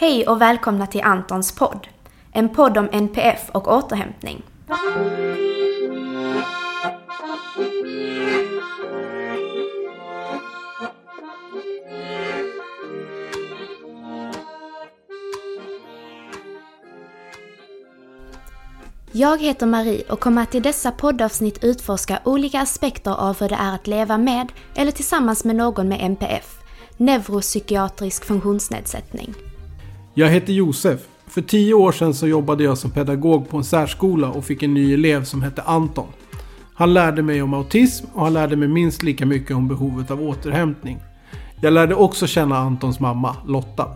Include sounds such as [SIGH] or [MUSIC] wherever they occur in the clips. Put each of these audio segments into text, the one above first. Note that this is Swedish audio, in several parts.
Hej och välkomna till Antons podd. En podd om NPF och återhämtning. Jag heter Marie och kommer att i dessa poddavsnitt utforska olika aspekter av hur det är att leva med eller tillsammans med någon med NPF, neuropsykiatrisk funktionsnedsättning. Jag heter Josef. För tio år sedan så jobbade jag som pedagog på en särskola och fick en ny elev som hette Anton. Han lärde mig om autism och han lärde mig minst lika mycket om behovet av återhämtning. Jag lärde också känna Antons mamma, Lotta.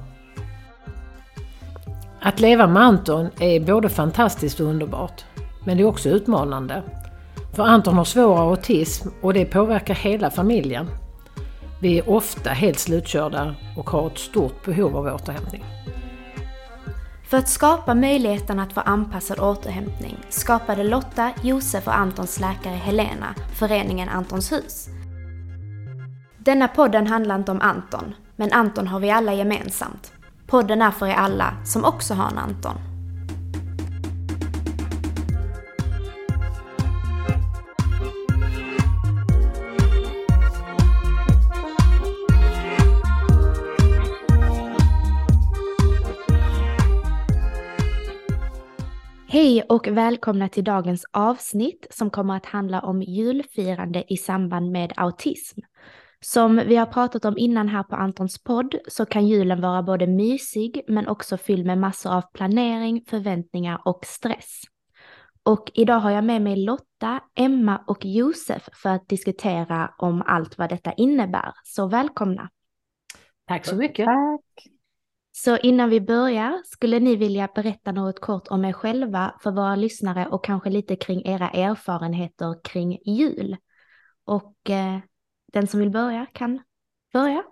Att leva med Anton är både fantastiskt och underbart. Men det är också utmanande. För Anton har svår autism och det påverkar hela familjen. Vi är ofta helt slutkörda och har ett stort behov av återhämtning. För att skapa möjligheten att få anpassad återhämtning skapade Lotta, Josef och Antons läkare Helena föreningen Antons hus. Denna podden handlar inte om Anton, men Anton har vi alla gemensamt. Podden är för er alla som också har en Anton. Hej och välkomna till dagens avsnitt som kommer att handla om julfirande i samband med autism. Som vi har pratat om innan här på Antons podd så kan julen vara både mysig men också fylld med massor av planering, förväntningar och stress. Och idag har jag med mig Lotta, Emma och Josef för att diskutera om allt vad detta innebär. Så välkomna! Tack så mycket! Tack! Så innan vi börjar, skulle ni vilja berätta något kort om er själva för våra lyssnare och kanske lite kring era erfarenheter kring jul? Och eh, den som vill börja kan börja.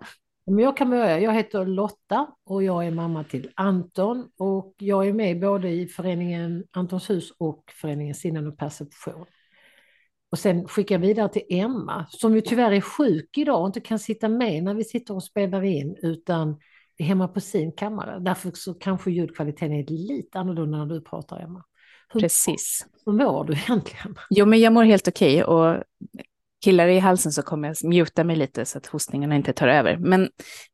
Jag kan börja. Jag heter Lotta och jag är mamma till Anton och jag är med både i föreningen Antons hus och föreningen Sinnen och perception. Och sen skickar jag vidare till Emma som ju tyvärr är sjuk idag och inte kan sitta med när vi sitter och spelar in utan hemma på sin kammare. Därför så kanske ljudkvaliteten är lite annorlunda när du pratar, Emma. Hur, Precis. Hur mår du egentligen? Jo, men jag mår helt okej och killar i halsen så kommer jag muta mig lite så att hostningarna inte tar över. Men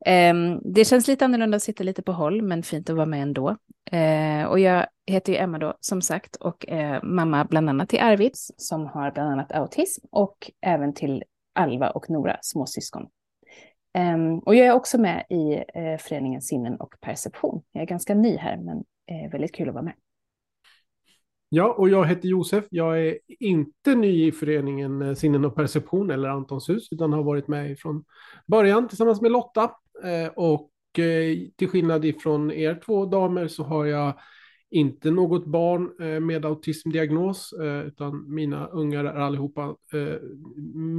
eh, det känns lite annorlunda att sitta lite på håll, men fint att vara med ändå. Eh, och jag heter ju Emma då, som sagt, och är mamma bland annat till Arvids, som har bland annat autism, och även till Alva och Nora, småsyskon. Um, och jag är också med i uh, föreningen Sinnen och perception. Jag är ganska ny här, men uh, väldigt kul att vara med. Ja, och jag heter Josef. Jag är inte ny i föreningen eh, Sinnen och perception eller Antons hus, utan har varit med från början tillsammans med Lotta. Och till skillnad ifrån er två damer så har jag inte något barn med autismdiagnos, utan mina ungar är allihopa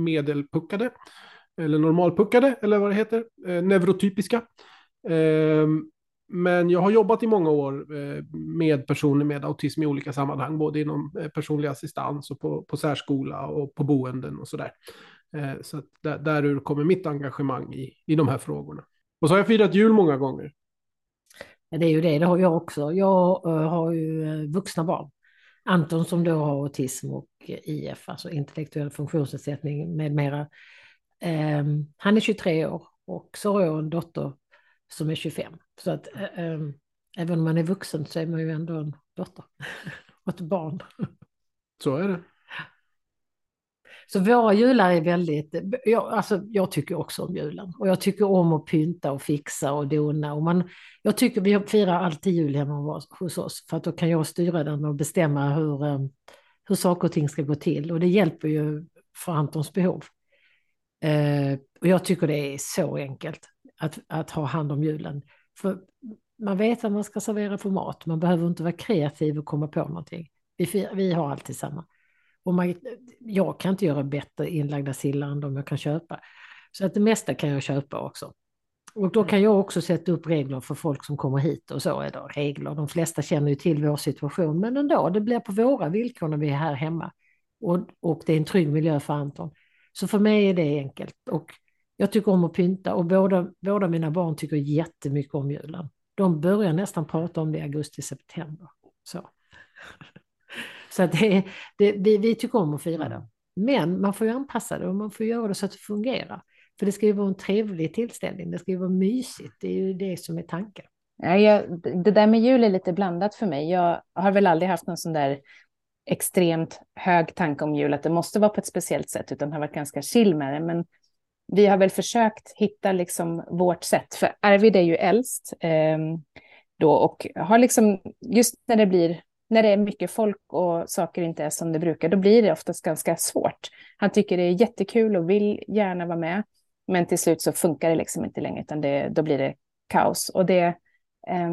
medelpuckade eller normalpuckade, eller vad det heter, eh, neurotypiska. Eh, men jag har jobbat i många år eh, med personer med autism i olika sammanhang, både inom eh, personlig assistans och på, på särskola och på boenden och sådär. Eh, så där, därur kommer mitt engagemang i, i de här frågorna. Och så har jag firat jul många gånger. Ja, det är ju det, det har jag också. Jag uh, har ju uh, vuxna barn. Anton som då har autism och IF, alltså intellektuell funktionsnedsättning med mera. Um, han är 23 år och så har jag en dotter som är 25. Så att um, även om man är vuxen så är man ju ändå en dotter [LAUGHS] och ett barn. Så är det. Så våra jular är väldigt, jag, alltså jag tycker också om julen och jag tycker om att pynta och fixa och dona. Och man, jag tycker vi firar alltid jul hemma hos oss för att då kan jag styra den och bestämma hur, hur saker och ting ska gå till och det hjälper ju för Antons behov. Eh, och jag tycker det är så enkelt att, att ha hand om julen. För man vet vad man ska servera för mat, man behöver inte vara kreativ och komma på någonting. Vi, vi har alltid samma. Och man, jag kan inte göra bättre inlagda sillar än de jag kan köpa. Så att det mesta kan jag köpa också. Och då kan jag också sätta upp regler för folk som kommer hit och så är det regler. De flesta känner ju till vår situation, men ändå, det blir på våra villkor när vi är här hemma. Och, och det är en trygg miljö för Anton. Så för mig är det enkelt. Och jag tycker om att pynta och båda, båda mina barn tycker jättemycket om julen. de börjar nästan prata om det i augusti-september. Så, [LAUGHS] så det, det, vi, vi tycker om att fira det. Men man får ju anpassa det och man får göra det så att det fungerar. För det ska ju vara en trevlig tillställning, det ska ju vara mysigt, det är ju det som är tanken. Ja, jag, det där med jul är lite blandat för mig. Jag har väl aldrig haft någon sån där extremt hög tanke om jul, att det måste vara på ett speciellt sätt, utan har varit ganska chill med det. Men vi har väl försökt hitta liksom vårt sätt, för Arvid är ju äldst eh, då och har liksom, just när det blir, när det är mycket folk och saker inte är som det brukar, då blir det oftast ganska svårt. Han tycker det är jättekul och vill gärna vara med, men till slut så funkar det liksom inte längre, utan det, då blir det kaos. Och det, eh,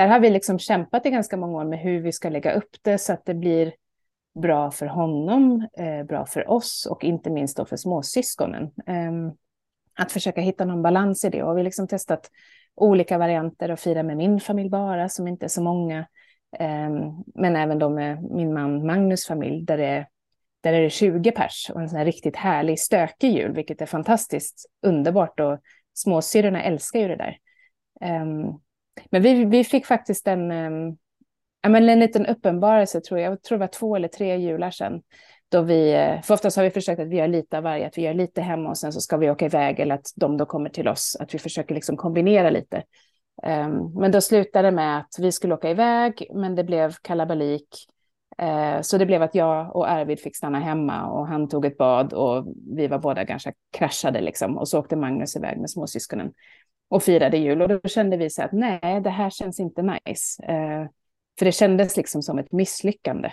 där har vi liksom kämpat i ganska många år med hur vi ska lägga upp det så att det blir bra för honom, eh, bra för oss och inte minst då för småsyskonen. Eh, att försöka hitta någon balans i det. Och vi har liksom testat olika varianter och fira med min familj bara, som inte är så många. Eh, men även då med min man Magnus familj, där det, är, där är det 20 pers och en sån här riktigt härlig stökig jul, vilket är fantastiskt underbart. Och småsyrrorna älskar ju det där. Um, men vi, vi fick faktiskt en, ja, men en liten uppenbarelse, tror jag. Jag tror det var två eller tre jular sedan. Då vi, eh, för oftast har vi försökt att vi gör lite av varje, att vi gör lite hemma och sen så ska vi åka iväg eller att de då kommer till oss, att vi försöker liksom kombinera lite. Um, men då slutade det med att vi skulle åka iväg, men det blev kalabalik. Eh, så det blev att jag och Arvid fick stanna hemma och han tog ett bad och vi var båda ganska kraschade liksom. Och så åkte Magnus iväg med småsyskonen och firade jul. Och då kände vi så att nej, det här känns inte nice. Eh, för det kändes liksom som ett misslyckande.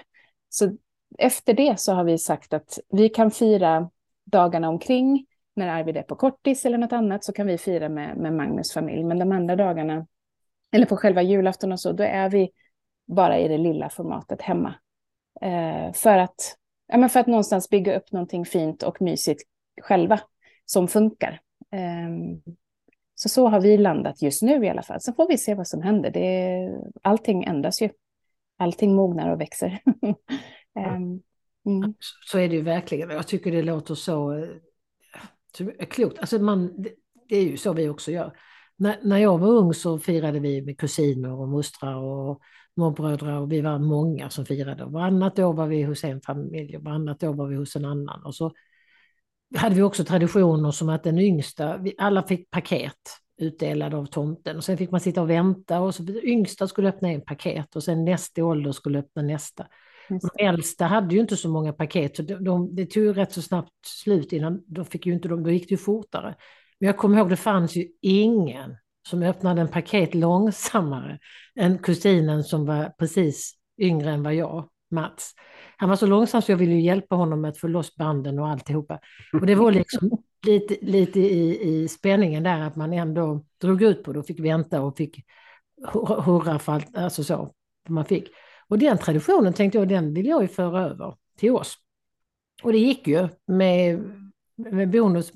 Så efter det så har vi sagt att vi kan fira dagarna omkring. När Arvid är på kortis eller något annat så kan vi fira med, med Magnus familj. Men de andra dagarna, eller på själva julafton och så, då är vi bara i det lilla formatet hemma. Eh, för, att, ja, men för att någonstans bygga upp någonting fint och mysigt själva som funkar. Eh, så så har vi landat just nu i alla fall. Så får vi se vad som händer. Det, allting ändras ju. Allting mognar och växer. [LAUGHS] um, mm. Så är det ju verkligen. Jag tycker det låter så, så klokt. Alltså man, det, det, är ju så vi också gör. När, när jag var ung så firade vi med kusiner och mostrar och morbröder och vi var många som firade. Varannat år var vi hos en familj och varannat år var vi hos en annan. Och så hade vi också traditioner som att den yngsta, alla fick paket utdelade av tomten och sen fick man sitta och vänta och så yngsta skulle öppna en paket och sen nästa ålder skulle öppna nästa. De äldsta hade ju inte så många paket så de, de, det tog rätt så snabbt slut innan, då, fick ju inte de, då gick det ju fortare. Men jag kommer ihåg det fanns ju ingen som öppnade en paket långsammare än kusinen som var precis yngre än vad jag, Mats. Han var så långsam så jag ville hjälpa honom med att få loss banden och alltihopa. Och det var liksom lite, lite i, i spänningen där att man ändå drog ut på det och fick vänta och fick hurra för allt, alltså så. Man fick. Och den traditionen tänkte jag, den vill jag ju föra över till oss. Och det gick ju med, med bonus.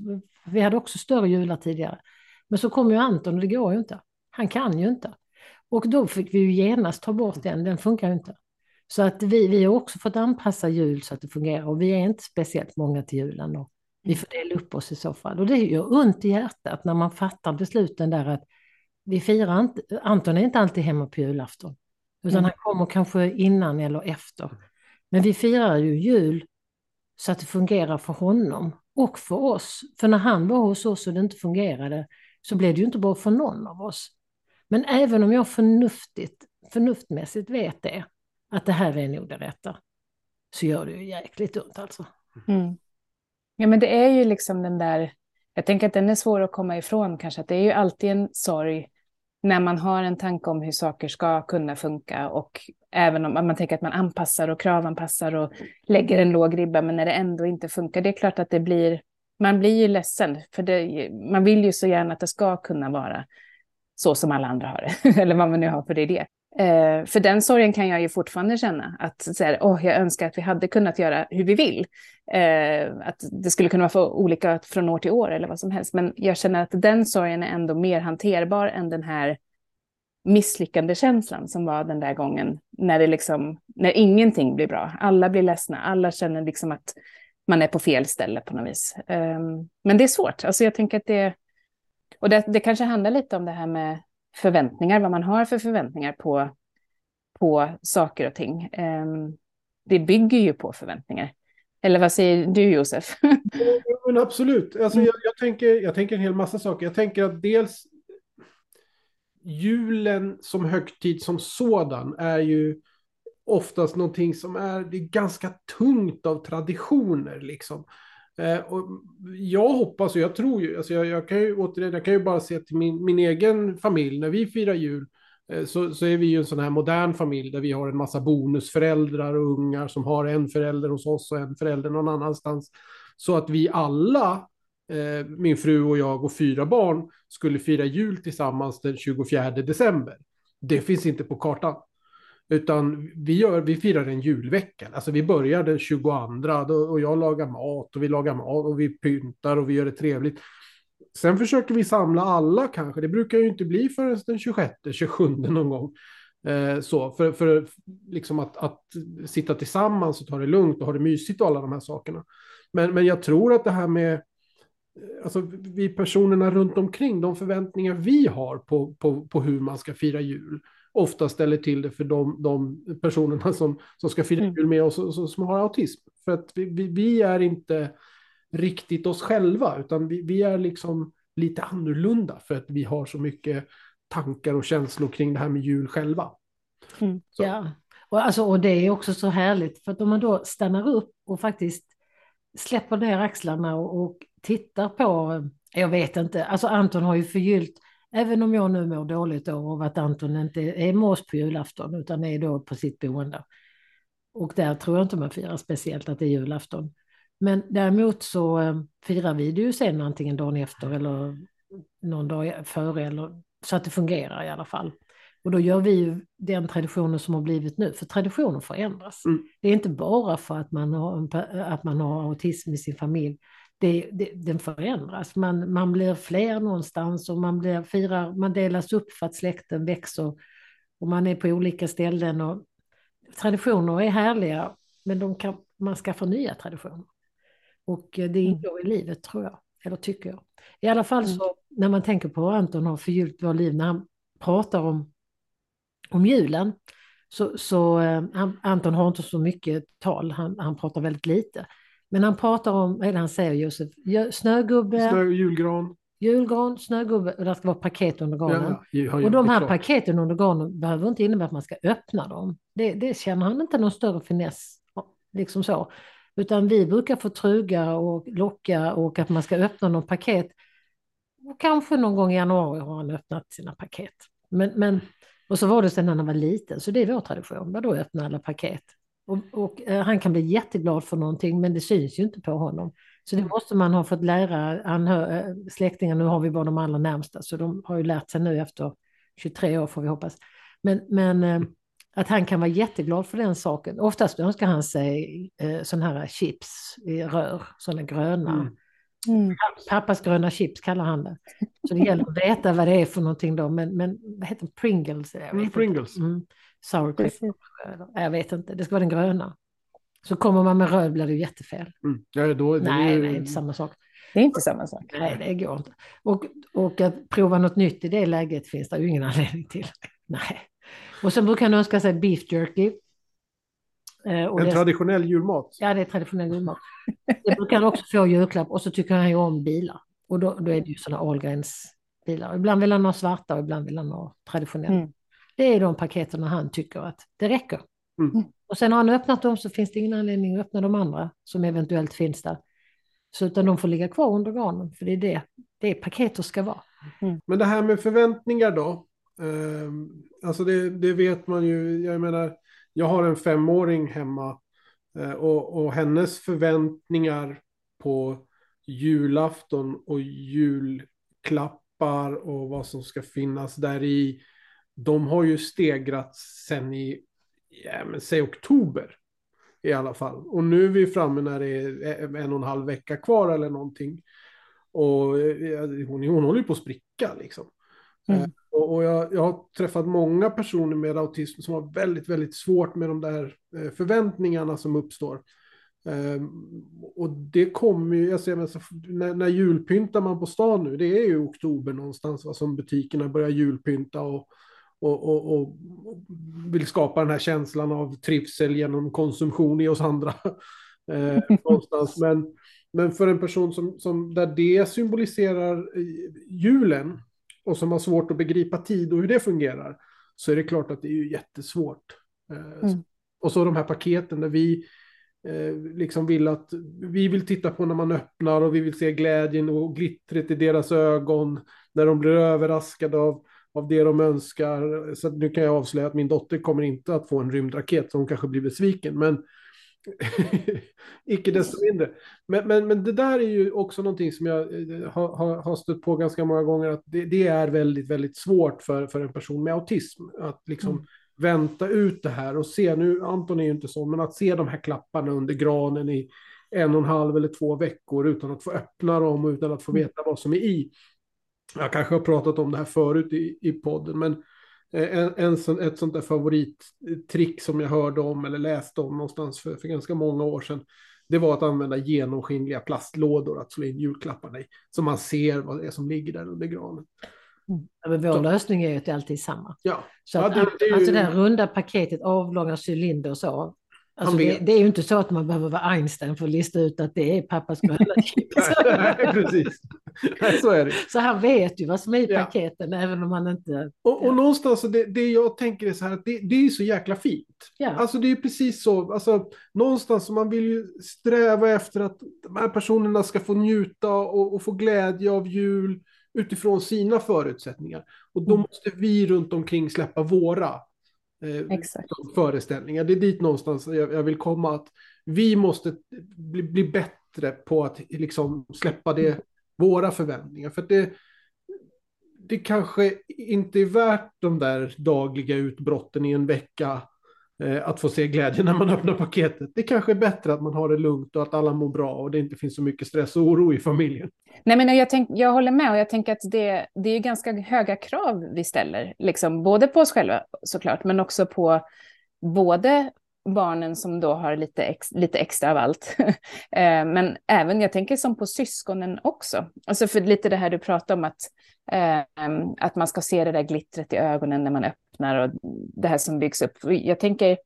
Vi hade också större jular tidigare. Men så kom ju Anton och det går ju inte. Han kan ju inte. Och då fick vi ju genast ta bort den, den funkar ju inte. Så att vi, vi har också fått anpassa jul så att det fungerar och vi är inte speciellt många till julen. Och vi får dela upp oss i så fall. Och det gör ont i hjärtat när man fattar besluten där att vi firar inte, Anton är inte alltid hemma på julafton. Utan mm. han kommer kanske innan eller efter. Men vi firar ju jul så att det fungerar för honom och för oss. För när han var hos oss och det inte fungerade så blev det ju inte bra för någon av oss. Men även om jag förnuftigt, förnuftmässigt vet det, att det här är nog det rätta, så gör det ju jäkligt ont alltså. Mm. Ja, men det är ju liksom den där, jag tänker att den är svår att komma ifrån kanske, att det är ju alltid en sorg när man har en tanke om hur saker ska kunna funka och även om man tänker att man anpassar och kravanpassar och lägger en låg ribba, men när det ändå inte funkar, det är klart att det blir, man blir ju ledsen, för det, man vill ju så gärna att det ska kunna vara så som alla andra har det, [LAUGHS] eller vad man nu har för idé. Eh, för den sorgen kan jag ju fortfarande känna, att så här, oh, jag önskar att vi hade kunnat göra hur vi vill. Eh, att det skulle kunna vara för olika från år till år eller vad som helst. Men jag känner att den sorgen är ändå mer hanterbar än den här misslyckande känslan som var den där gången när, det liksom, när ingenting blir bra. Alla blir ledsna, alla känner liksom att man är på fel ställe på något vis. Um, men det är svårt, alltså jag tänker att det, och det, det kanske handlar lite om det här med förväntningar, vad man har för förväntningar på, på saker och ting. Um, det bygger ju på förväntningar. Eller vad säger du Josef? [LAUGHS] Men absolut. Alltså, jag, jag, tänker, jag tänker en hel massa saker. Jag tänker att dels julen som högtid som sådan är ju oftast någonting som är, det är ganska tungt av traditioner liksom. Eh, och jag hoppas och jag tror ju, alltså jag, jag, kan ju återigen, jag kan ju bara se till min, min egen familj, när vi firar jul, eh, så, så är vi ju en sån här modern familj där vi har en massa bonusföräldrar och ungar som har en förälder hos oss och en förälder någon annanstans. Så att vi alla, eh, min fru och jag och fyra barn, skulle fira jul tillsammans den 24 december. Det finns inte på kartan. Utan vi, gör, vi firar en julvecka. Alltså vi börjar den 22 och jag lagar mat och vi lagar mat och vi pyntar och vi gör det trevligt. Sen försöker vi samla alla kanske. Det brukar ju inte bli förrän den 26, 27 någon gång. Eh, så, för, för liksom att, att sitta tillsammans och ta det lugnt och ha det mysigt och alla de här sakerna. Men, men jag tror att det här med eh, alltså vi personerna runt omkring, de förväntningar vi har på, på, på hur man ska fira jul, ofta ställer till det för de, de personerna [LAUGHS] som, som ska fira mm. jul med oss som, som har autism. För att vi, vi, vi, är inte riktigt oss själva, utan vi, vi är liksom lite annorlunda för att vi har så mycket tankar och känslor kring det här med jul själva. Mm. Ja, och, alltså, och det är också så härligt, för att om man då stannar upp och faktiskt släpper ner axlarna och, och tittar på, jag vet inte, alltså Anton har ju förgyllt Även om jag nu mår dåligt av att Anton inte är med oss på julafton utan är då på sitt boende. Och där tror jag inte man firar speciellt att det är julafton. Men däremot så eh, firar vi det ju sen antingen dagen efter eller någon dag före eller så att det fungerar i alla fall. Och då gör vi ju den traditionen som har blivit nu, för traditioner förändras. Mm. Det är inte bara för att man, har, att man har autism i sin familj, det, det, den förändras. Man, man blir fler någonstans och man, blir, firar, man delas upp för att släkten växer och man är på olika ställen. Och traditioner är härliga, men de kan, man skaffar nya traditioner. Och eh, det mm. ingår i livet tror jag, eller tycker jag. I alla fall så mm. när man tänker på vad Anton har förgyllt vårt liv, när han pratar om, om julen, så, så eh, Anton har inte så mycket tal, han, han pratar väldigt lite. Men han pratar om, det han säger Josef? Snögubbe, Snö, julgran. julgran, snögubbe och det ska vara paket under granen. Ja, och de här paketen under granen behöver inte innebära att man ska öppna dem. Det, det känner han inte någon större finess, liksom så. Utan vi brukar få truga och locka och att man ska öppna någon paket. Och kanske någon gång i januari har han öppnat sina paket. Men, men, och så var det sen när han var liten, så det är vår tradition. Vadå öppna alla paket? Och, och eh, han kan bli jätteglad för någonting men det syns ju inte på honom. Så det mm. måste man ha fått lära anhör, eh, släktingar, nu har vi bara de allra närmsta så de har ju lärt sig nu efter 23 år får vi hoppas. Men, men eh, att han kan vara jätteglad för den saken. Oftast önskar han sig eh, sådana här chips i rör, sådana gröna. Mm. Mm. Pappas gröna chips kallar han det. Så det gäller att veta vad det är för någonting då. Men, men vad heter det? Pringles? Jag mm, Pringles. Mm. Sour cream. Jag vet inte, det ska vara den gröna. Så kommer man med röd blir det jättefel. Mm. Ja, då, nej, är... nej, inte samma sak. Det är inte samma sak. Nej, det går inte. Och, och att prova något nytt i det läget finns det ju ingen anledning till. [LAUGHS] Nej. Och sen brukar han önska sig beef jerky. Eh, och en det, traditionell julmat. Ja, det är traditionell julmat. Det brukar han också få julklapp och så tycker han ju om bilar. Och då, då är det ju sådana Ahlgrens bilar. Ibland vill han ha svarta och ibland vill han ha traditionella. Mm. Det är de paketen han tycker att det räcker. Mm. Och sen har han öppnat dem så finns det ingen anledning att öppna de andra som eventuellt finns där. Så utan de får ligga kvar under granen för det är det, det paketet ska vara. Mm. Men det här med förväntningar då? Eh, alltså det, det, vet man ju, jag menar, jag har en femåring hemma eh, och, och hennes förväntningar på julafton och julklappar och vad som ska finnas där i de har ju stegrats sen i, ja, men säg oktober i alla fall. Och nu är vi framme när det är en och en halv vecka kvar eller någonting. Och hon, hon håller ju på att spricka liksom. Mm. Eh, och, och jag, jag, har träffat många personer med autism som har väldigt, väldigt svårt med de där eh, förväntningarna som uppstår. Um, och det kommer ju, alltså, menar, när, när julpyntar man på stan nu, det är ju oktober någonstans va, som butikerna börjar julpynta och, och, och, och, vill skapa den här känslan av trivsel genom konsumtion i oss andra. [LAUGHS] eh, någonstans. Men, men för en person som, som där det symboliserar julen och som har svårt att begripa tid och hur det fungerar, så är det klart att det är ju jättesvårt. Eh, mm. Och så de här paketen där vi eh, liksom vill att vi vill titta på när man öppnar och vi vill se glädjen och glittret i deras ögon när de blir överraskade av, av det de önskar. Så nu kan jag avslöja att min dotter kommer inte att få en rymdraket så hon kanske blir besviken. Men [LAUGHS] icke desto mindre. Men, men, men det där är ju också någonting som jag eh, har, har stött på ganska många gånger. Att det, det, är väldigt, väldigt svårt för, för en person med autism att liksom mm vänta ut det här och se, nu Anton är ju inte så, men att se de här klapparna under granen i en och en halv eller två veckor utan att få öppna dem och utan att få mm. veta vad som är i. Jag kanske har pratat om det här förut i, i podden, men eh, en, en sån, ett sånt där favorittrick som jag hörde om eller läste om någonstans för, för ganska många år sedan, det var att använda genomskinliga plastlådor att slå in julklapparna i, så man ser vad det är som ligger där under granen. Ja, men vår så. lösning är ju att det alltid är samma. Ja. Så att, ja, det, det, alltså det här runda paketet, avlånga cylinder och så. Alltså det, det, är ju inte så att man behöver vara Einstein för att lista ut att det är pappas gröna chips. [LAUGHS] Precis, så är det. Så han vet ju vad som är i paketen även om han inte... Och, och någonstans, det, det jag tänker är så här att det, det är så jäkla fint. Ja. Alltså det är precis så, alltså någonstans man vill ju sträva efter att de här personerna ska få njuta och, och få glädje av jul utifrån sina förutsättningar. Och då mm. måste vi runt omkring släppa våra eh, föreställningar. Det är dit någonstans jag, jag, vill komma. att Vi måste bli, bli bättre på att liksom släppa det, mm. våra förväntningar. För det, det kanske inte är värt de där dagliga utbrotten i en vecka Eh, att få se glädjen när man öppnar paketet. Det kanske är bättre att man har det lugnt och att alla mår bra och det inte finns så mycket stress och oro i familjen. Nej, men jag, tänk, jag håller med och jag tänker att det, det är ganska höga krav vi ställer, liksom, både på oss själva såklart, men också på både barnen som då har lite, ex, lite extra av allt. [LAUGHS] Eh, men även, jag tänker som på syskonen också. Alltså för lite det här du pratade om att, eh, att man ska se det där glittret i ögonen när man öppnar och det här som byggs upp. Jag tänker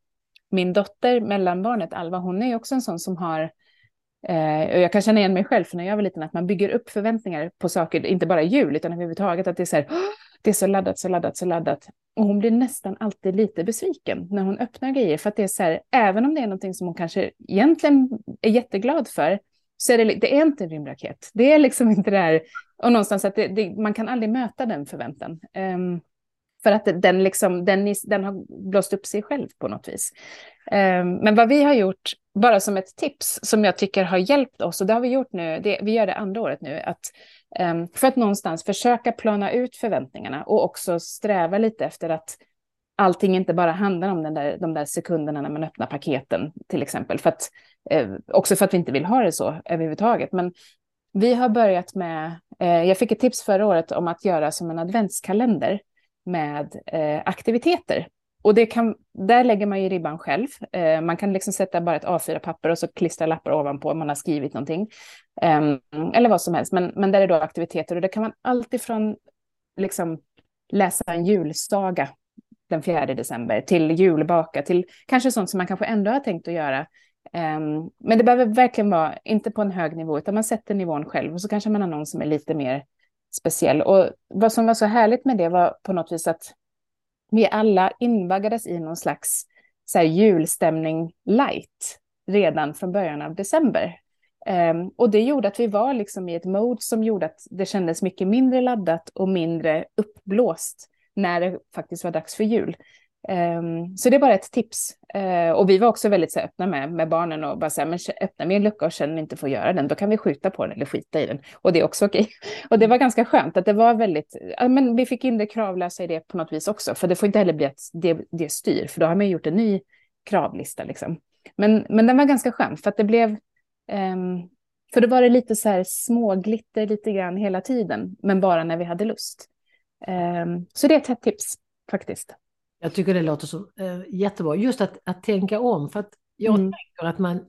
min dotter, mellanbarnet Alva, hon är ju också en sån som har eh, och jag kan känna igen mig själv, för när jag var liten, att man bygger upp förväntningar på saker, inte bara jul, utan överhuvudtaget, att det är så här, det är så laddat, så laddat, så laddat. Och hon blir nästan alltid lite besviken när hon öppnar grejer. För att det är så här, även om det är någonting som hon kanske egentligen är jätteglad för, så är det, det är inte en rymdraket. Det är liksom inte det här, och någonstans att det, det, man kan aldrig möta den förväntan. Um, för att den, liksom, den, den har blåst upp sig själv på något vis. Ehm, men vad vi har gjort, bara som ett tips som jag tycker har hjälpt oss, och det har vi gjort nu, det, vi gör det andra året nu, att ehm, för att någonstans försöka plana ut förväntningarna och också sträva lite efter att allting inte bara handlar om den där, de där sekunderna när man öppnar paketen till exempel. För att, eh, också för att vi inte vill ha det så överhuvudtaget. Men vi har börjat med, eh, jag fick ett tips förra året om att göra som en adventskalender med eh, aktiviteter. Och det kan, där lägger man ju ribban själv. Eh, man kan liksom sätta bara ett A4-papper och så klistra lappar ovanpå om man har skrivit någonting. Eh, eller vad som helst, men, men där är då aktiviteter. Och det kan man alltifrån liksom läsa en julsaga den 4 december till julbaka, till kanske sånt som man kanske ändå har tänkt att göra. Um, men det behöver verkligen vara, inte på en hög nivå, utan man sätter nivån själv och så kanske man har någon som är lite mer speciell. Och vad som var så härligt med det var på något vis att vi alla invaggades i någon slags så här, julstämning light redan från början av december. Um, och det gjorde att vi var liksom i ett mode som gjorde att det kändes mycket mindre laddat och mindre uppblåst när det faktiskt var dags för jul. Um, så det är bara ett tips. Uh, och vi var också väldigt så, öppna med, med barnen och bara så här, men öppna min lucka och känner inte får göra den, då kan vi skjuta på den eller skita i den. Och det är också okej. Okay. [LAUGHS] Och det var ganska skönt att det var väldigt, ja, men vi fick in det kravlösa i det på något vis också, för det får inte heller bli att det, det styr, för då har man gjort en ny kravlista liksom. Men, men den var ganska skön, för att det blev, um, för då var det lite så här småglitter lite grann hela tiden, men bara när vi hade lust. Um, så det är ett tips faktiskt. Jag tycker det låter så, äh, jättebra. Just att, att tänka om. För att jag mm. tänker att man,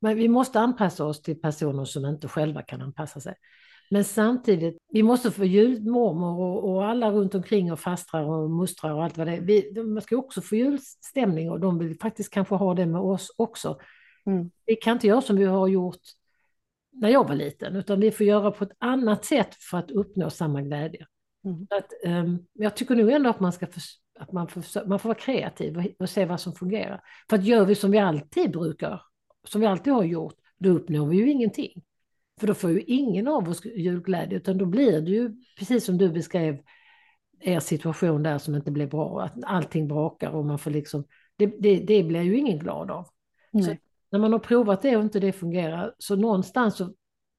Men vi måste anpassa oss till personer som inte själva kan anpassa sig. Men samtidigt, vi måste få julmormor och, och alla runt omkring och fastrar och mostrar och allt vad det är. Vi, de ska också få julstämning och de vill faktiskt kanske ha det med oss också. Mm. Vi kan inte göra som vi har gjort när jag var liten, utan vi får göra på ett annat sätt för att uppnå samma glädje. Mm. Att, um, jag tycker nog ändå att man ska att man får, man får vara kreativ och, och, se vad som fungerar. För att gör vi som vi alltid brukar, som vi alltid har gjort, då uppnår vi ju ingenting. För då får ju ingen av oss julglädje, utan då blir det ju precis som du beskrev er situation där som inte blev bra, att allting brakar och man får liksom, det, det, det blir ju ingen glad av. Så när man har provat det och inte det fungerar, så någonstans så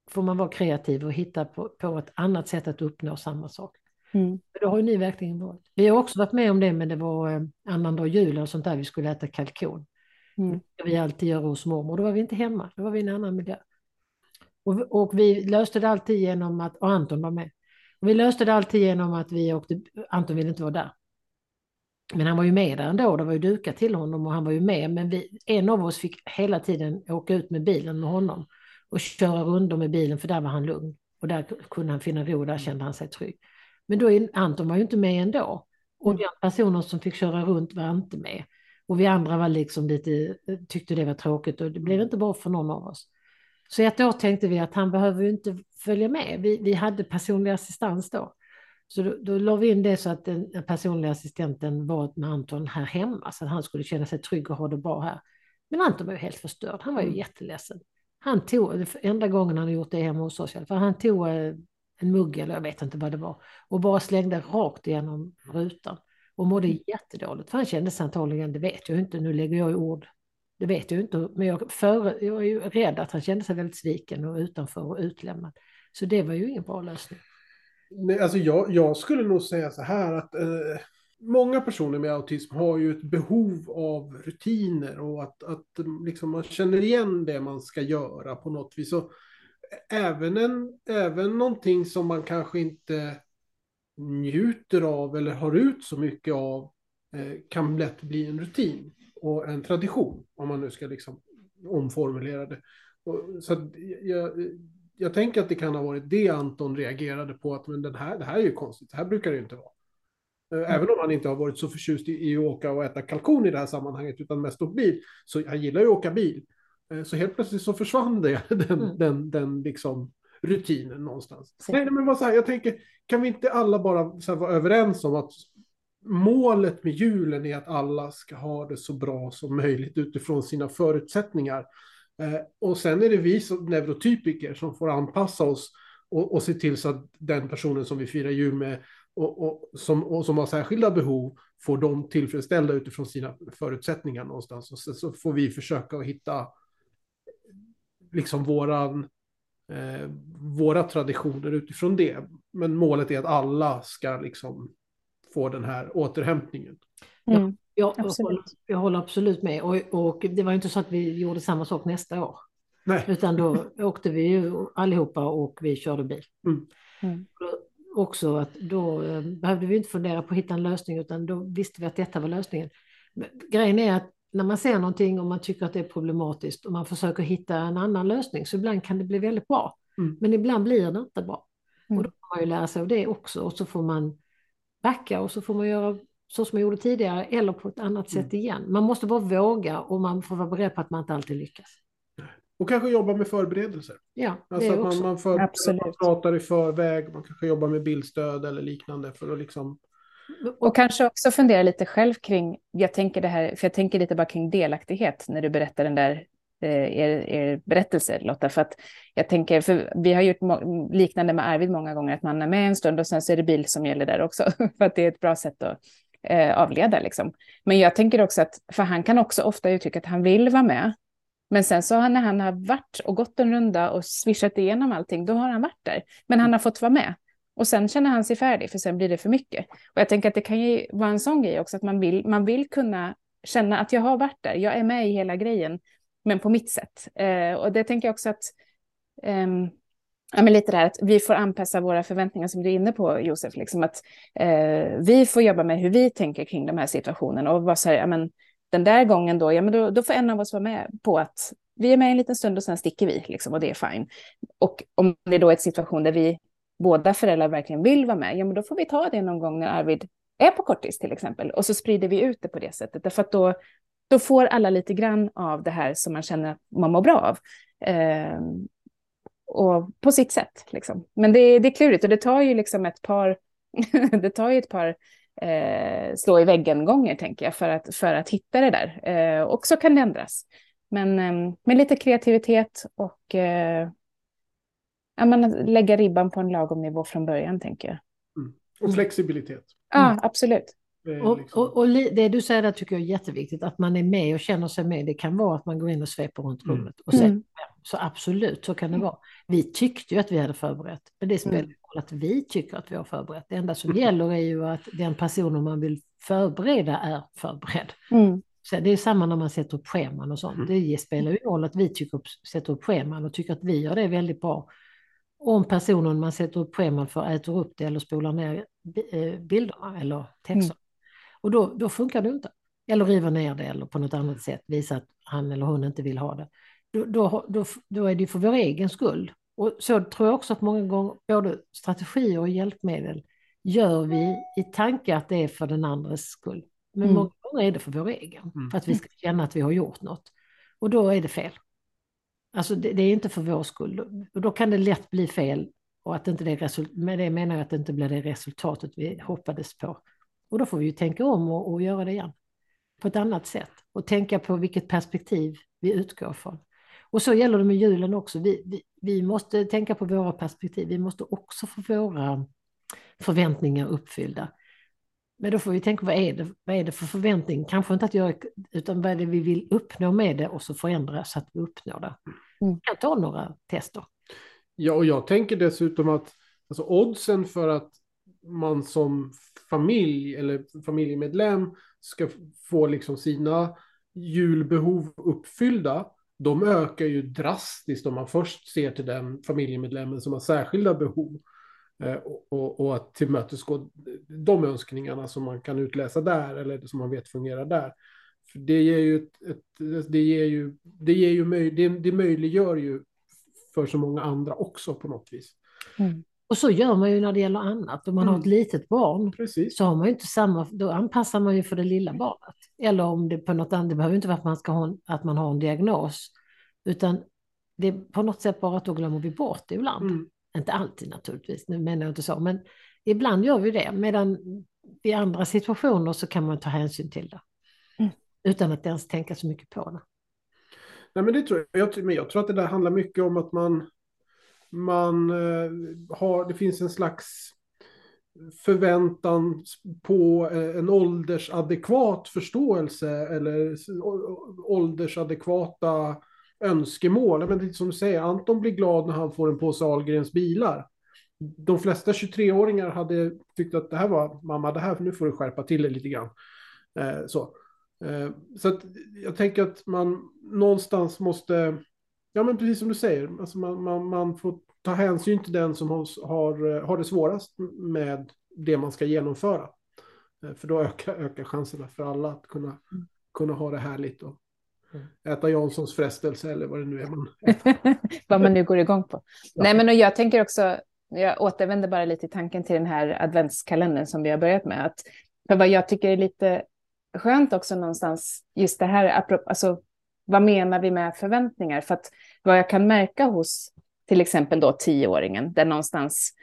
får man vara kreativ och hitta på, på ett annat sätt att uppnå samma sak. Mm. Det har ju ni verkligen varit. Vi har också varit med om det, men det var eh, annandag jul och sånt där, vi skulle äta kalkon. Mm. Vi alltid gör hos mormor, då var vi inte hemma, då var vi i en annan miljö. Och, och vi löste det alltid genom att, och Anton var med, och vi löste det alltid genom att vi åkte, Anton ville inte vara där. Men han var ju med där ändå, det var ju dukat till honom och han var ju med. Men vi, en av oss fick hela tiden åka ut med bilen med honom och köra rundor med bilen för där var han lugn. Och där kunde han finna ro, där kände han sig trygg. Men då, Anton var ju inte med ändå. Och mm. de personer som fick köra runt var inte med. Och vi andra var liksom lite, tyckte det var tråkigt och det blev inte bra för någon av oss. Så ett år tänkte vi att han behöver ju inte följa med. Vi, vi hade personlig assistans då. Så då, då la vi in det så att den, den personliga assistenten var med Anton här hemma så att han skulle känna sig trygg och ha det bra här. Men Anton var ju helt förstörd, han var ju mm. jätteledsen. Han tog, enda gången han gjort det hemma hos oss, för han tog eh, en mugg eller jag vet inte vad det var och bara slängde rakt igenom rutan och mådde mm. jättedåligt. För han kände sig antagligen, det vet jag inte, nu lägger jag i ord, det vet jag inte, men jag, för, jag är ju rädd att han kände sig väldigt sviken och utanför och utlämnad. Så det var ju ingen bra lösning. Nej, alltså jag, jag skulle nog säga så här att eh, många personer med autism har ju ett behov av rutiner och att, att liksom man känner igen det man ska göra på något vis. Och även, en, även någonting som man kanske inte njuter av eller har ut så mycket av eh, kan lätt bli en rutin och en tradition, om man nu ska liksom omformulera det. Så jag, jag tänker att det kan ha varit det Anton reagerade på, att men den här, det här är ju konstigt, det här brukar det ju inte vara. Eh, mm. Även om han inte har varit så förtjust i, i att åka och äta kalkon i det här sammanhanget, utan mest åkt bil, så han gillar ju att åka bil. Eh, så helt plötsligt så försvann det, [LAUGHS] den, mm. den, den liksom rutinen någonstans. Så. Nej, men vad så här, jag tänker, kan vi inte alla bara så här, vara överens om att målet med julen är att alla ska ha det så bra som möjligt utifrån sina förutsättningar. Eh, och sen är det vi som neurotypiker som får anpassa oss och, och se till så att den personen som vi firar jul med och, och, som, och som har särskilda behov får dem tillfredsställda utifrån sina förutsättningar någonstans. Och sen så får vi försöka att hitta liksom våran, eh, våra traditioner utifrån det. Men målet är att alla ska liksom få den här återhämtningen. Mm. Jag, håller, jag håller absolut med. Och, och det var inte så att vi gjorde samma sak nästa år. Nej. Utan då åkte vi ju allihopa och vi körde bil. Mm. Mm. Också att då eh, behövde vi inte fundera på att hitta en lösning utan då visste vi att detta var lösningen. Men grejen är att när man ser någonting och man tycker att det är problematiskt och man försöker hitta en annan lösning så ibland kan det bli väldigt bra. Mm. Men ibland blir det inte bra. Och då mm. får man ju lära sig av det också och så får man backa och så får man göra så som jag gjorde tidigare eller på ett annat sätt mm. igen. Man måste bara våga och man får vara beredd på att man inte alltid lyckas. Och kanske jobba med förberedelser. Ja, alltså att man, man, för, man pratar i förväg, man kanske jobbar med bildstöd eller liknande för att liksom... Och kanske också fundera lite själv kring, jag tänker det här, för jag tänker lite bara kring delaktighet när du berättar den där eh, er, er berättelse Lotta, för att jag tänker, för vi har gjort liknande med Arvid många gånger, att man är med en stund och sen så är det bil som gäller där också, [LAUGHS] för att det är ett bra sätt att eh, avleda. Liksom. Men jag tänker också att, för han kan också ofta uttrycka att han vill vara med. Men sen så när han har varit och gått en runda och swishat igenom allting, då har han varit där. Men han har fått vara med. Och sen känner han sig färdig, för sen blir det för mycket. Och jag tänker att det kan ju vara en sån grej också, att man vill, man vill kunna känna att jag har varit där, jag är med i hela grejen, men på mitt sätt. Eh, och det tänker jag också att eh, ja, men lite det här att vi får anpassa våra förväntningar som du är inne på Josef, liksom att eh, vi får jobba med hur vi tänker kring de här situationerna och vara så här, ja, men den där gången då, ja men då, då får en av oss vara med på att vi är med en liten stund och sen sticker vi, liksom, och det är fine. Och om det då är en situation där vi båda föräldrar verkligen vill vara med, ja men då får vi ta det någon gång när Arvid är på kortis till exempel. Och så sprider vi ut det på det sättet. Därför att då, då får alla lite grann av det här som man känner att man mår bra av. Eh, och på sitt sätt. Liksom. Men det, det är klurigt och det tar ju liksom ett par, [LAUGHS] det tar ju ett par eh, slå i väggen-gånger, tänker jag, för att, för att hitta det där. Eh, och så kan det ändras. Men eh, med lite kreativitet och eh, ja, man lägga ribban på en lagom nivå från början, tänker jag. Mm. Och flexibilitet. Ja, mm. absolut. Och, liksom- och, och, det du säger där tycker jag är jätteviktigt, att man är med och känner sig med. Det kan vara att man går in och sveper runt mm. rummet och säger, mm. så absolut, så kan det vara. Vi tyckte ju att vi hade förberett, men det spelar mm. roll att vi tycker att vi har förberett. Det enda som mm. gäller är ju att den personen man vill förbereda är förberedd. Mm. Så det är samma när man sätter upp scheman och sånt. Det spelar ju roll att vi tycker upp, sätter upp scheman och tycker att vi gör det väldigt bra. Om personen man sätter upp scheman för äter upp det eller spolar ner eh, bilderna eller texter. Och då, då funkar det inte. Eller riva ner det eller på något annat sätt visa att han eller hon inte vill ha det. Då, då, då, då är det för vår egen skull. Och så tror jag också att många gånger både strategier och hjälpmedel gör vi i tanke att det är för den andres skull. Men mm. många gånger är det för vår egen, mm. för att vi ska känna att vi har gjort något. Och då är det fel. Alltså det, det är inte för vår skull. Och då kan det lätt bli fel. Och att inte det med det menar jag att det inte blir det resultatet vi hoppades på. Och då får vi ju tänka om och, och göra det igen på ett annat sätt och tänka på vilket perspektiv vi utgår från. Och så gäller det med julen också. Vi, vi, vi måste tänka på våra perspektiv. Vi måste också få våra förväntningar uppfyllda. Men då får vi tänka, vad är det, vad är det för förväntning? Kanske inte att göra, utan vad är det vi vill uppnå med det och så förändra så att vi uppnår det. Mm. Vi kan ta några tester. Ja, och jag tänker dessutom att alltså, oddsen för att man som familj eller familjemedlem ska få liksom sina julbehov uppfyllda, de ökar ju drastiskt om man först ser till den familjemedlemmen som har särskilda behov. Eh, och, och, att tillmötesgå de önskningarna som man kan utläsa där eller som man vet fungerar där. För det ger ju, ett, ett, det ger ju, det ger ju möj, det, det möjliggör ju för så många andra också på något vis. Mm. Och så gör man ju när det gäller annat. Om man mm. har ett litet barn Precis. så har man ju inte samma, då anpassar man ju för det lilla barnet. Eller om det på något annat, det behöver inte vara att man, ska ha en, att man har en diagnos. Utan det är på något sätt bara att då glömmer vi bort det ibland. Mm. Inte alltid naturligtvis, nu menar jag inte så, men ibland gör vi det. Medan i andra situationer så kan man ta hänsyn till det. Mm. Utan att ens tänka så mycket på det. Nej, men det tror jag, jag, men jag tror att det där handlar mycket om att man man eh, har, det finns en slags förväntan på eh, en åldersadekvat förståelse eller åldersadekvata önskemål. Men det är som du säger, Anton blir glad när han får en påse Ahlgrens bilar. De flesta 23-åringar hade tyckt att det här var, mamma, det här, nu får du skärpa till dig lite grann. Eh, så eh, så att jag tänker att man någonstans måste, ja men precis som du säger, alltså man, man, man får ta hänsyn till den som har, har, har det svårast med det man ska genomföra. Eh, för då ökar, ökar chanserna för alla att kunna, kunna ha det härligt och äta Janssons frestelse eller vad det nu är man [LAUGHS] Vad man nu går igång på. Ja. Nej, men och jag tänker också, jag återvänder bara lite i tanken till den här adventskalendern som vi har börjat med. Att, för vad jag tycker är lite skönt också någonstans, just det här, alltså vad menar vi med förväntningar? För att vad jag kan märka hos till exempel då tioåringen, där någonstans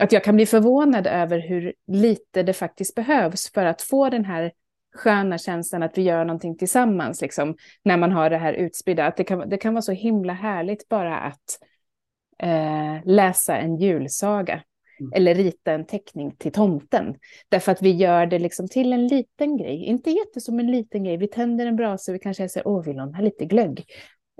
att jag kan bli förvånad över hur lite det faktiskt behövs för att få den här sköna känslan att vi gör någonting tillsammans, liksom, när man har det här utspridda. Att det, kan, det kan vara så himla härligt bara att eh, läsa en julsaga mm. eller rita en teckning till tomten. Därför att vi gör det liksom till en liten grej, inte jättesom en liten grej. Vi tänder en brasa, vi kanske säger, åh, vill någon ha lite glögg?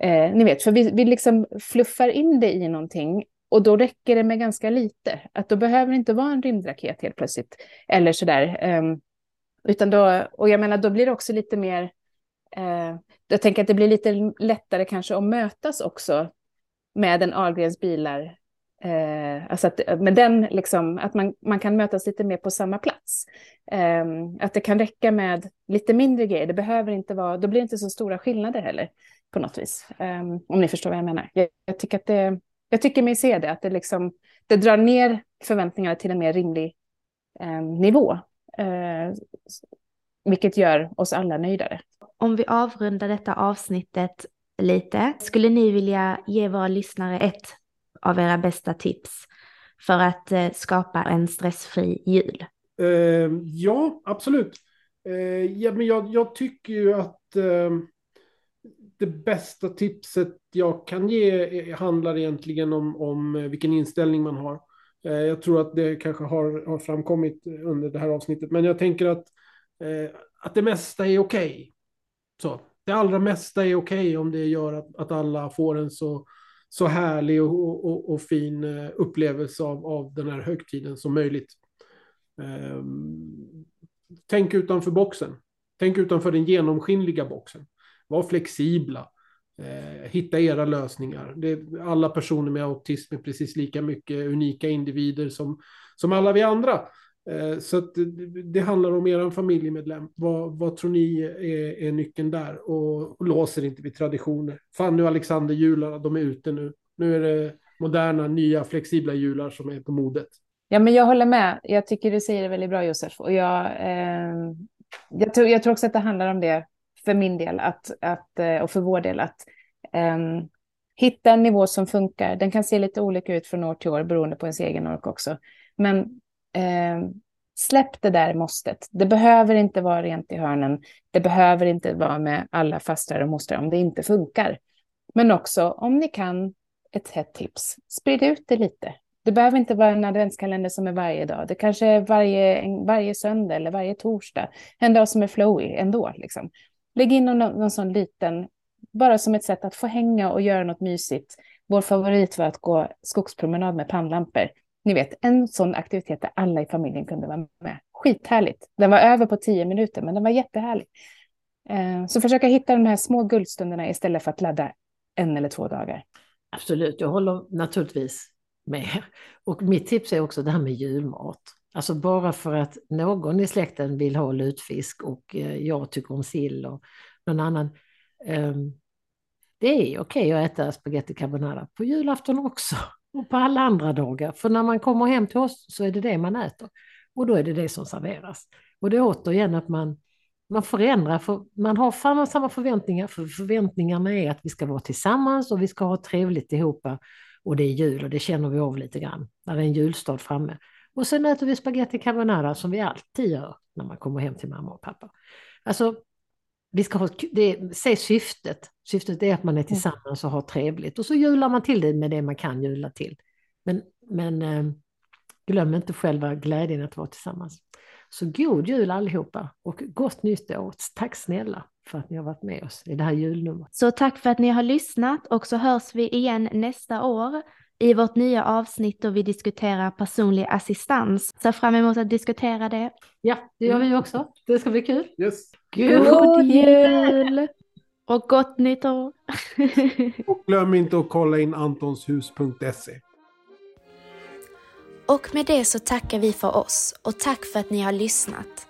Eh, ni vet, för vi, vi liksom fluffar in det i någonting och då räcker det med ganska lite. Att då behöver det inte vara en rymdraket helt plötsligt. Eller sådär. Eh, utan då, och jag menar, då blir det också lite mer... Eh, jag tänker att det blir lite lättare kanske att mötas också med en Ahlgrens bilar Eh, alltså att, med den, liksom, att man, man kan mötas lite mer på samma plats. Eh, att det kan räcka med lite mindre grejer. Det behöver inte vara, då blir det inte så stora skillnader heller på något vis. Eh, om ni förstår vad jag menar. Jag, jag, tycker att det, jag tycker mig se det, att det, liksom, det drar ner förväntningarna till en mer rimlig eh, nivå. Eh, vilket gör oss alla nöjdare. Om vi avrundar detta avsnittet lite, skulle ni vilja ge våra lyssnare ett av era bästa tips för att eh, skapa en stressfri jul? Eh, ja, absolut. Eh, ja, men jag, jag, tycker ju att eh, det bästa tipset jag kan ge handlar egentligen om, om vilken inställning man har. Eh, jag tror att det kanske har, har framkommit under det här avsnittet, men jag tänker att, eh, att det mesta är okej. Okay. det allra mesta är okej okay om det gör att, att alla får en så så härlig och, och, och, fin eh, upplevelse av, av den här högtiden som möjligt. Ehm, tänk utanför boxen. Tänk utanför den genomskinliga boxen. Var flexibla. Eh, hitta era lösningar. Det, alla personer med autism är precis lika mycket unika individer som, som alla vi andra. Eh, så att det, det handlar om er familjemedlem. Vad, vad tror ni är, är nyckeln där? Och, och låser inte vid traditioner. Fanny och Alexander jularna, de är ute nu. Nu är det moderna, nya, flexibla jular som är på modet. Ja, men jag håller med. Jag tycker du säger det väldigt bra, Josef. Och jag, eh, jag, tror, jag tror också att det handlar om det för min del att, att, eh, och för vår del. Att um, hitta en nivå som funkar. Den kan se lite olika ut från år till år beroende på ens egen ork också. Men um, släpp det där måstet. Det behöver inte vara rent i hörnen. Det behöver inte vara med alla fastrar och mostrar om det inte funkar. Men också om ni kan ett hett tips. Sprid ut det lite. Det behöver inte vara en adventskalender som är varje dag. Det kanske är varje, varje söndag eller varje torsdag. En dag som är flowy ändå. Liksom. Lägg in någon, någon sån liten, bara som ett sätt att få hänga och göra något mysigt. Vår favorit var att gå skogspromenad med pannlampor. Ni vet, en sån aktivitet där alla i familjen kunde vara med. Skithärligt. Den var över på tio minuter, men den var jättehärlig. Eh, så försöka hitta de här små guldstunderna istället för att ladda en eller två dagar. Absolut, jag håller naturligtvis med. Och mitt tips är också det här med julmat. Alltså bara för att någon i släkten vill ha lutfisk och eh, jag tycker om sill och någon annan. Ehm, det är okej att äta spaghetti carbonara på julafton också [LAUGHS] och på alla andra dagar. För när man kommer hem till oss så är det det man äter och då är det det som serveras. Och det är återigen att man man förändrar, för man har samma, samma förväntningar, för förväntningarna är att vi ska vara tillsammans och vi ska ha trevligt ihop. Och det är jul och det känner vi av lite grann, när det är en julstad framme. Och sen äter vi spaghetti carbonara som vi alltid gör när man kommer hem till mamma och pappa. Alltså, vi ska ha, det, säg syftet. Syftet är att man är tillsammans och har trevligt. Och så jular man till det med det man kan jula till. Men, men eh, glöm inte själva glädjen att vara tillsammans. Så god jul allihopa och gott nytt år. Tack snälla för att ni har varit med oss i det här julnumret. Så tack för att ni har lyssnat och så hörs vi igen nästa år i vårt nya avsnitt då vi diskuterar personlig assistans. Ser fram emot att diskutera det. Ja, det gör vi också. Det ska bli kul. Yes. God jul! Och gott nytt år! [LAUGHS] och glöm inte att kolla in antonshus.se. Och med det så tackar vi för oss och tack för att ni har lyssnat.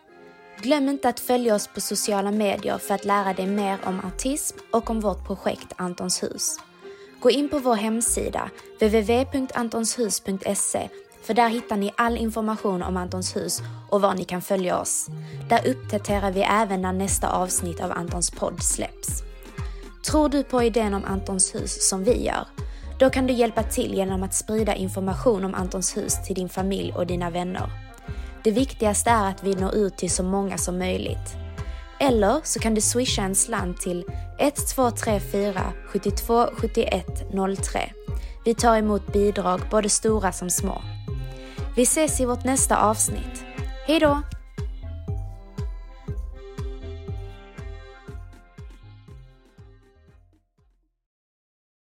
Glöm inte att följa oss på sociala medier för att lära dig mer om autism och om vårt projekt Antons hus. Gå in på vår hemsida www.antonshus.se för där hittar ni all information om Antons hus och var ni kan följa oss. Där uppdaterar vi även när nästa avsnitt av Antons podd släpps. Tror du på idén om Antons hus som vi gör? Då kan du hjälpa till genom att sprida information om Antons hus till din familj och dina vänner. Det viktigaste är att vi når ut till så många som möjligt. Eller så kan du swisha en slant till 1234 72 71 03. Vi tar emot bidrag både stora som små. Vi ses i vårt nästa avsnitt. Hejdå!